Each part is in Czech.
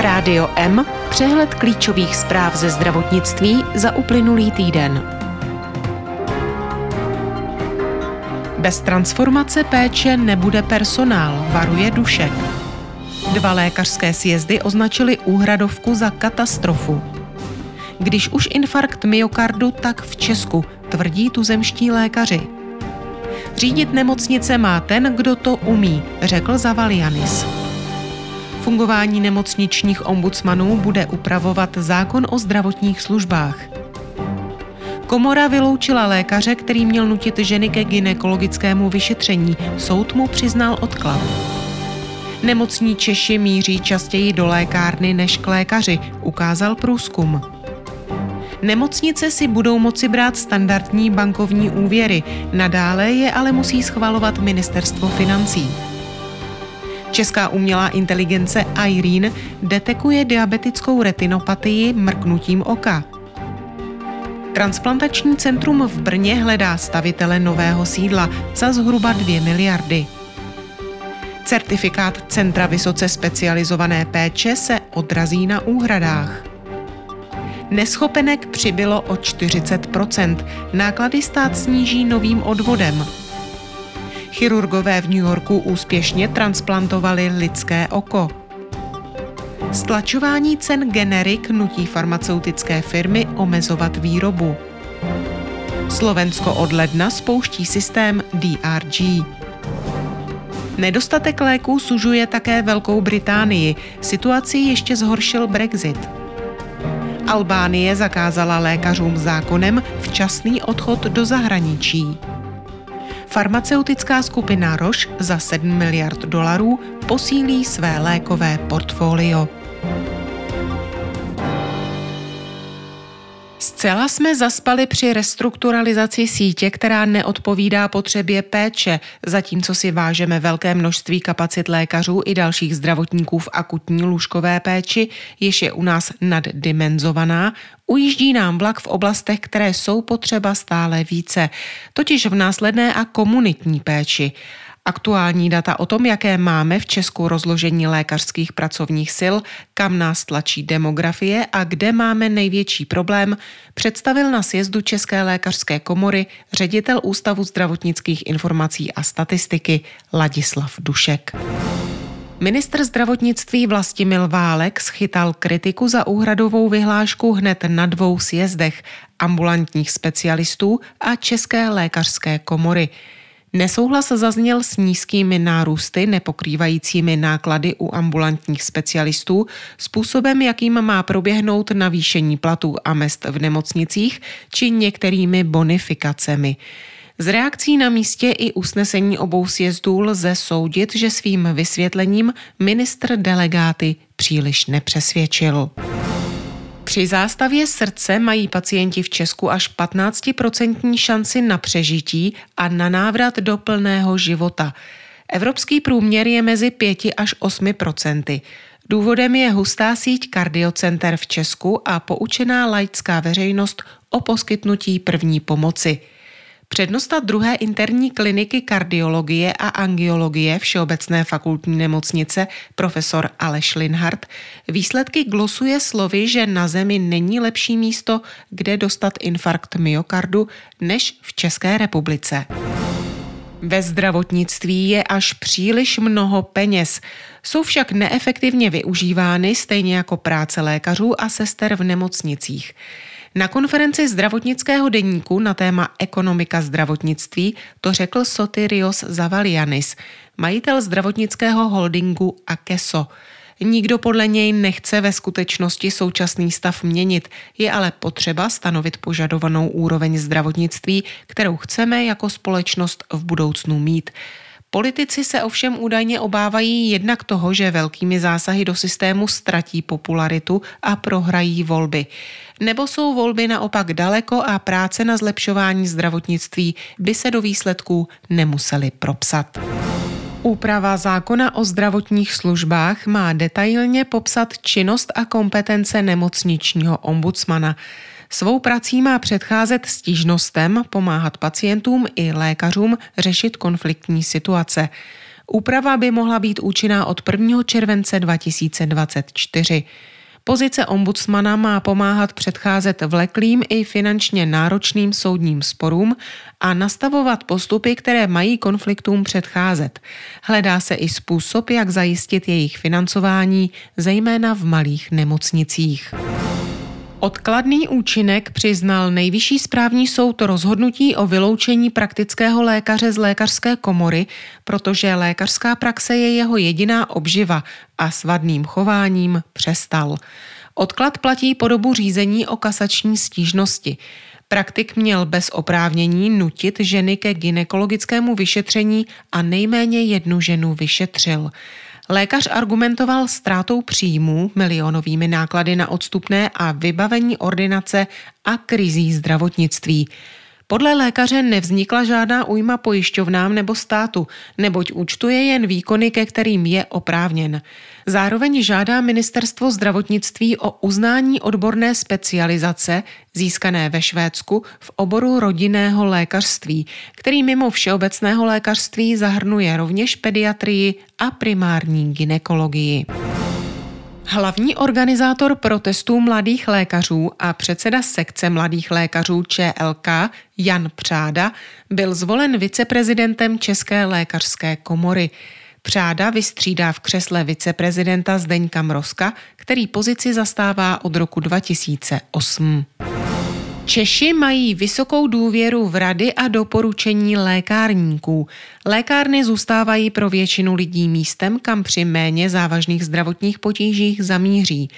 Rádio M, přehled klíčových zpráv ze zdravotnictví za uplynulý týden. Bez transformace péče nebude personál, varuje Dušek. Dva lékařské sjezdy označili úhradovku za katastrofu. Když už infarkt myokardu, tak v Česku, tvrdí tuzemští lékaři. Řídit nemocnice má ten, kdo to umí, řekl Zavalianis. Fungování nemocničních ombudsmanů bude upravovat zákon o zdravotních službách. Komora vyloučila lékaře, který měl nutit ženy ke ginekologickému vyšetření. Soud mu přiznal odklad. Nemocní Češi míří častěji do lékárny než k lékaři, ukázal průzkum. Nemocnice si budou moci brát standardní bankovní úvěry, nadále je ale musí schvalovat ministerstvo financí. Česká umělá inteligence Irene detekuje diabetickou retinopatii mrknutím oka. Transplantační centrum v Brně hledá stavitele nového sídla za zhruba 2 miliardy. Certifikát Centra vysoce specializované péče se odrazí na úhradách. Neschopenek přibylo o 40% náklady stát sníží novým odvodem. Chirurgové v New Yorku úspěšně transplantovali lidské oko. Stlačování cen generik nutí farmaceutické firmy omezovat výrobu. Slovensko od ledna spouští systém DRG. Nedostatek léků sužuje také Velkou Británii. Situaci ještě zhoršil Brexit. Albánie zakázala lékařům zákonem včasný odchod do zahraničí. Farmaceutická skupina Roche za 7 miliard dolarů posílí své lékové portfolio. Zcela jsme zaspali při restrukturalizaci sítě, která neodpovídá potřebě péče, zatímco si vážeme velké množství kapacit lékařů i dalších zdravotníků v akutní lůžkové péči, jež je u nás naddimenzovaná, ujíždí nám vlak v oblastech, které jsou potřeba stále více, totiž v následné a komunitní péči. Aktuální data o tom, jaké máme v Česku rozložení lékařských pracovních sil, kam nás tlačí demografie a kde máme největší problém, představil na sjezdu České lékařské komory ředitel Ústavu zdravotnických informací a statistiky Ladislav Dušek. Ministr zdravotnictví Vlastimil Válek schytal kritiku za úhradovou vyhlášku hned na dvou sjezdech ambulantních specialistů a České lékařské komory. Nesouhlas zazněl s nízkými nárůsty nepokrývajícími náklady u ambulantních specialistů, způsobem, jakým má proběhnout navýšení platů a mest v nemocnicích či některými bonifikacemi. Z reakcí na místě i usnesení obou sjezdů lze soudit, že svým vysvětlením ministr delegáty příliš nepřesvědčil. Při zástavě srdce mají pacienti v Česku až 15% šanci na přežití a na návrat do plného života. Evropský průměr je mezi 5 až 8%. Důvodem je hustá síť kardiocenter v Česku a poučená laická veřejnost o poskytnutí první pomoci. Přednosta druhé interní kliniky kardiologie a angiologie Všeobecné fakultní nemocnice profesor Aleš Linhardt výsledky glosuje slovy, že na Zemi není lepší místo, kde dostat infarkt myokardu, než v České republice. Ve zdravotnictví je až příliš mnoho peněz. Jsou však neefektivně využívány, stejně jako práce lékařů a sester v nemocnicích. Na konferenci zdravotnického deníku na téma ekonomika zdravotnictví to řekl Sotirios Zavalianis, majitel zdravotnického holdingu Akeso. Nikdo podle něj nechce ve skutečnosti současný stav měnit, je ale potřeba stanovit požadovanou úroveň zdravotnictví, kterou chceme jako společnost v budoucnu mít. Politici se ovšem údajně obávají jednak toho, že velkými zásahy do systému ztratí popularitu a prohrají volby. Nebo jsou volby naopak daleko a práce na zlepšování zdravotnictví by se do výsledků nemuseli propsat. Úprava zákona o zdravotních službách má detailně popsat činnost a kompetence nemocničního ombudsmana. Svou prací má předcházet stížnostem, pomáhat pacientům i lékařům řešit konfliktní situace. Úprava by mohla být účinná od 1. července 2024. Pozice ombudsmana má pomáhat předcházet vleklým i finančně náročným soudním sporům a nastavovat postupy, které mají konfliktům předcházet. Hledá se i způsob, jak zajistit jejich financování, zejména v malých nemocnicích. Odkladný účinek přiznal Nejvyšší správní soud rozhodnutí o vyloučení praktického lékaře z lékařské komory, protože lékařská praxe je jeho jediná obživa a s vadným chováním přestal. Odklad platí po dobu řízení o kasační stížnosti. Praktik měl bez oprávnění nutit ženy ke ginekologickému vyšetření a nejméně jednu ženu vyšetřil. Lékař argumentoval ztrátou příjmů, milionovými náklady na odstupné a vybavení ordinace a krizí zdravotnictví. Podle lékaře nevznikla žádná újma pojišťovnám nebo státu, neboť účtuje jen výkony, ke kterým je oprávněn. Zároveň žádá ministerstvo zdravotnictví o uznání odborné specializace získané ve Švédsku v oboru rodinného lékařství, který mimo všeobecného lékařství zahrnuje rovněž pediatrii a primární ginekologii. Hlavní organizátor protestů mladých lékařů a předseda sekce mladých lékařů ČLK Jan Přáda byl zvolen viceprezidentem České lékařské komory. Přáda vystřídá v křesle viceprezidenta Zdeňka Mrozka, který pozici zastává od roku 2008. Češi mají vysokou důvěru v rady a doporučení lékárníků. Lékárny zůstávají pro většinu lidí místem, kam při méně závažných zdravotních potížích zamíří.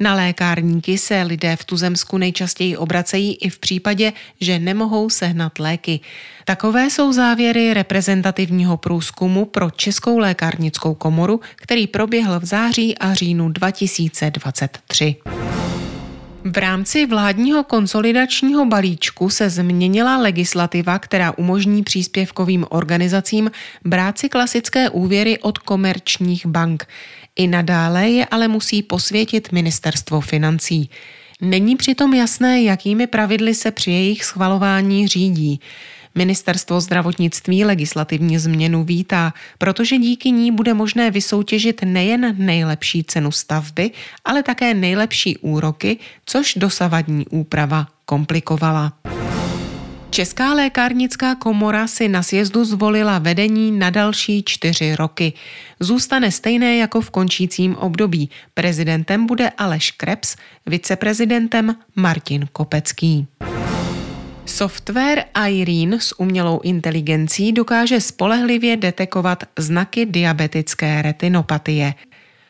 Na lékárníky se lidé v tuzemsku nejčastěji obracejí i v případě, že nemohou sehnat léky. Takové jsou závěry reprezentativního průzkumu pro Českou lékárnickou komoru, který proběhl v září a říjnu 2023. V rámci vládního konsolidačního balíčku se změnila legislativa, která umožní příspěvkovým organizacím brát si klasické úvěry od komerčních bank. I nadále je ale musí posvětit ministerstvo financí. Není přitom jasné, jakými pravidly se při jejich schvalování řídí. Ministerstvo zdravotnictví legislativní změnu vítá, protože díky ní bude možné vysoutěžit nejen nejlepší cenu stavby, ale také nejlepší úroky, což dosavadní úprava komplikovala. Česká lékárnická komora si na sjezdu zvolila vedení na další čtyři roky. Zůstane stejné jako v končícím období. Prezidentem bude Aleš Krebs, viceprezidentem Martin Kopecký. Software Irene s umělou inteligencí dokáže spolehlivě detekovat znaky diabetické retinopatie.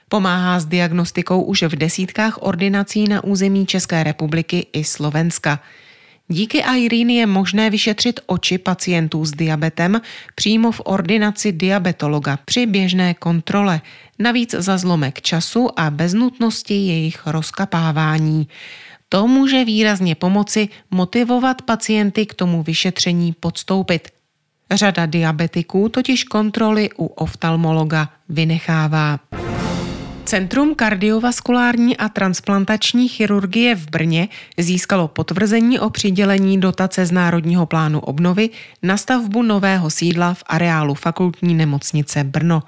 Pomáhá s diagnostikou už v desítkách ordinací na území České republiky i Slovenska. Díky Irene je možné vyšetřit oči pacientů s diabetem přímo v ordinaci diabetologa při běžné kontrole, navíc za zlomek času a bez nutnosti jejich rozkapávání. To může výrazně pomoci motivovat pacienty k tomu vyšetření podstoupit. Řada diabetiků totiž kontroly u oftalmologa vynechává. Centrum kardiovaskulární a transplantační chirurgie v Brně získalo potvrzení o přidělení dotace z Národního plánu obnovy na stavbu nového sídla v areálu fakultní nemocnice Brno.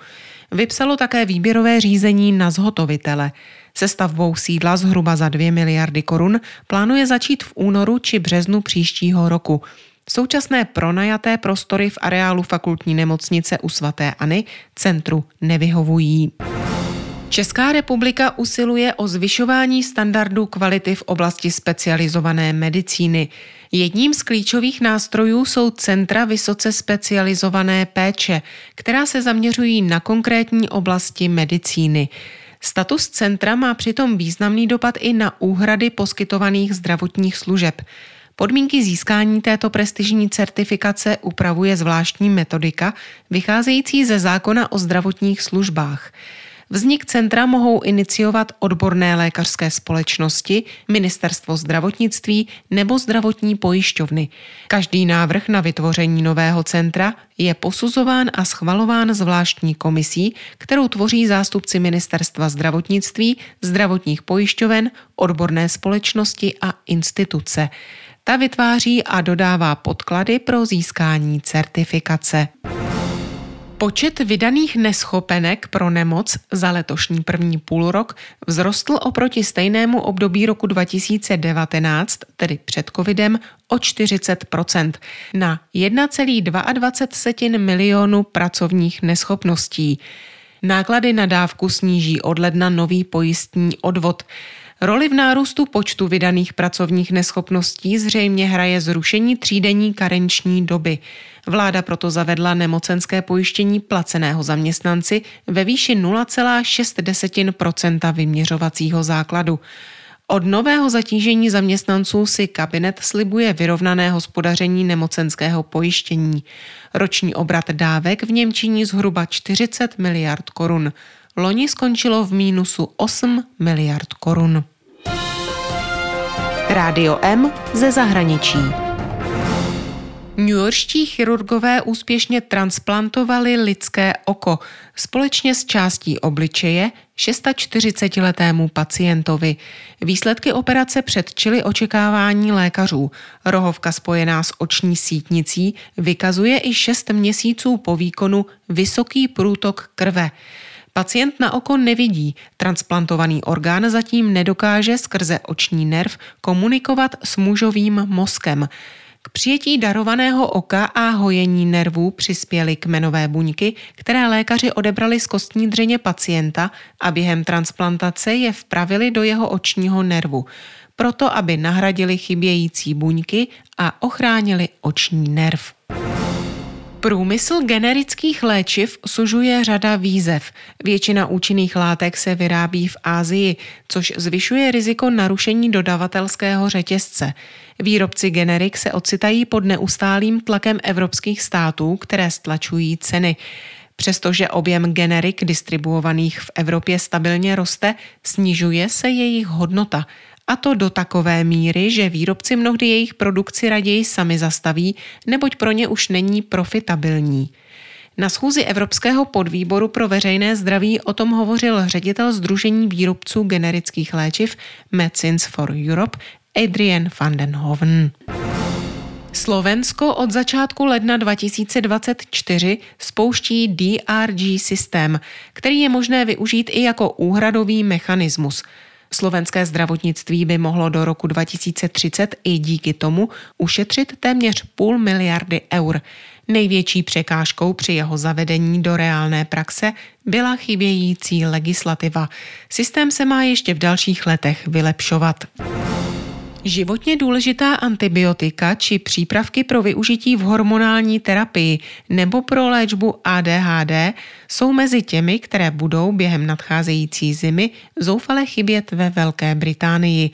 Vypsalo také výběrové řízení na zhotovitele. Se stavbou sídla zhruba za 2 miliardy korun plánuje začít v únoru či březnu příštího roku. Současné pronajaté prostory v areálu fakultní nemocnice u svatéAny centru nevyhovují. Česká republika usiluje o zvyšování standardů kvality v oblasti specializované medicíny. Jedním z klíčových nástrojů jsou centra vysoce specializované péče, která se zaměřují na konkrétní oblasti medicíny. Status centra má přitom významný dopad i na úhrady poskytovaných zdravotních služeb. Podmínky získání této prestižní certifikace upravuje zvláštní metodika vycházející ze zákona o zdravotních službách. Vznik centra mohou iniciovat odborné lékařské společnosti, ministerstvo zdravotnictví nebo zdravotní pojišťovny. Každý návrh na vytvoření nového centra je posuzován a schvalován zvláštní komisí, kterou tvoří zástupci ministerstva zdravotnictví, zdravotních pojišťoven, odborné společnosti a instituce. Ta vytváří a dodává podklady pro získání certifikace. Počet vydaných neschopenek pro nemoc za letošní první půlrok vzrostl oproti stejnému období roku 2019, tedy před covidem, o 40% na 1,22 milionu pracovních neschopností. Náklady na dávku sníží od ledna nový pojistní odvod. Roli v nárůstu počtu vydaných pracovních neschopností zřejmě hraje zrušení třídenní karenční doby. Vláda proto zavedla nemocenské pojištění placeného zaměstnanci ve výši 0,6% vyměřovacího základu. Od nového zatížení zaměstnanců si kabinet slibuje vyrovnané hospodaření nemocenského pojištění. Roční obrat dávek v něm činí zhruba 40 miliard korun. Loni skončilo v mínusu 8 miliard korun. Rádio M ze zahraničí. Yorkští chirurgové úspěšně transplantovali lidské oko společně s částí obličeje 640-letému pacientovi. Výsledky operace předčily očekávání lékařů. Rohovka spojená s oční sítnicí vykazuje i 6 měsíců po výkonu vysoký průtok krve. Pacient na oko nevidí, transplantovaný orgán zatím nedokáže skrze oční nerv komunikovat s mužovým mozkem. K přijetí darovaného oka a hojení nervů přispěly kmenové buňky, které lékaři odebrali z kostní dřeně pacienta a během transplantace je vpravili do jeho očního nervu, proto aby nahradili chybějící buňky a ochránili oční nerv. Průmysl generických léčiv sužuje řada výzev. Většina účinných látek se vyrábí v Ázii, což zvyšuje riziko narušení dodavatelského řetězce. Výrobci generik se ocitají pod neustálým tlakem evropských států, které stlačují ceny. Přestože objem generik distribuovaných v Evropě stabilně roste, snižuje se jejich hodnota – a to do takové míry, že výrobci mnohdy jejich produkci raději sami zastaví, neboť pro ně už není profitabilní. Na schůzi Evropského podvýboru pro veřejné zdraví o tom hovořil ředitel Združení výrobců generických léčiv Medicines for Europe Adrian van den Hoven. Slovensko od začátku ledna 2024 spouští DRG systém, který je možné využít i jako úhradový mechanismus – Slovenské zdravotnictví by mohlo do roku 2030 i díky tomu ušetřit téměř půl miliardy eur. Největší překážkou při jeho zavedení do reálné praxe byla chybějící legislativa. Systém se má ještě v dalších letech vylepšovat. Životně důležitá antibiotika či přípravky pro využití v hormonální terapii nebo pro léčbu ADHD jsou mezi těmi, které budou během nadcházející zimy zoufale chybět ve Velké Británii.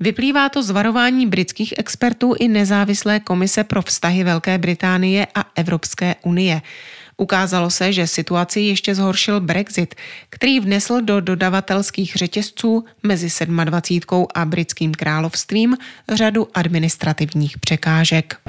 Vyplývá to z varování britských expertů i nezávislé komise pro vztahy Velké Británie a Evropské unie. Ukázalo se, že situaci ještě zhoršil Brexit, který vnesl do dodavatelských řetězců mezi 27. a britským královstvím řadu administrativních překážek.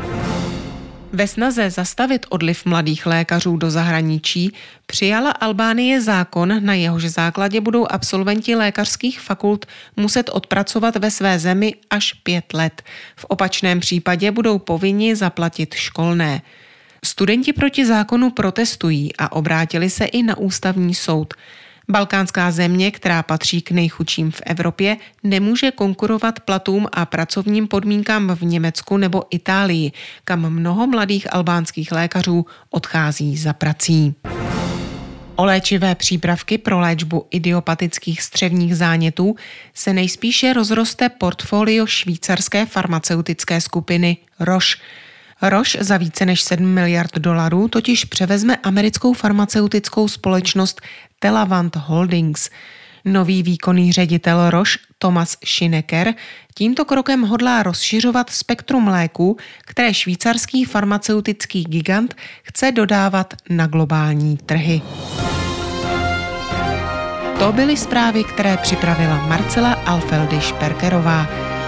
Ve snaze zastavit odliv mladých lékařů do zahraničí přijala Albánie zákon, na jehož základě budou absolventi lékařských fakult muset odpracovat ve své zemi až pět let. V opačném případě budou povinni zaplatit školné. Studenti proti zákonu protestují a obrátili se i na ústavní soud. Balkánská země, která patří k nejchudším v Evropě, nemůže konkurovat platům a pracovním podmínkám v Německu nebo Itálii, kam mnoho mladých albánských lékařů odchází za prací. O léčivé přípravky pro léčbu idiopatických střevních zánětů se nejspíše rozroste portfolio švýcarské farmaceutické skupiny Roche – Roche za více než 7 miliard dolarů totiž převezme americkou farmaceutickou společnost Telavant Holdings. Nový výkonný ředitel Roche Thomas Schinecker tímto krokem hodlá rozšiřovat spektrum léků, které švýcarský farmaceutický gigant chce dodávat na globální trhy. To byly zprávy, které připravila Marcela Alfeldy Šperkerová.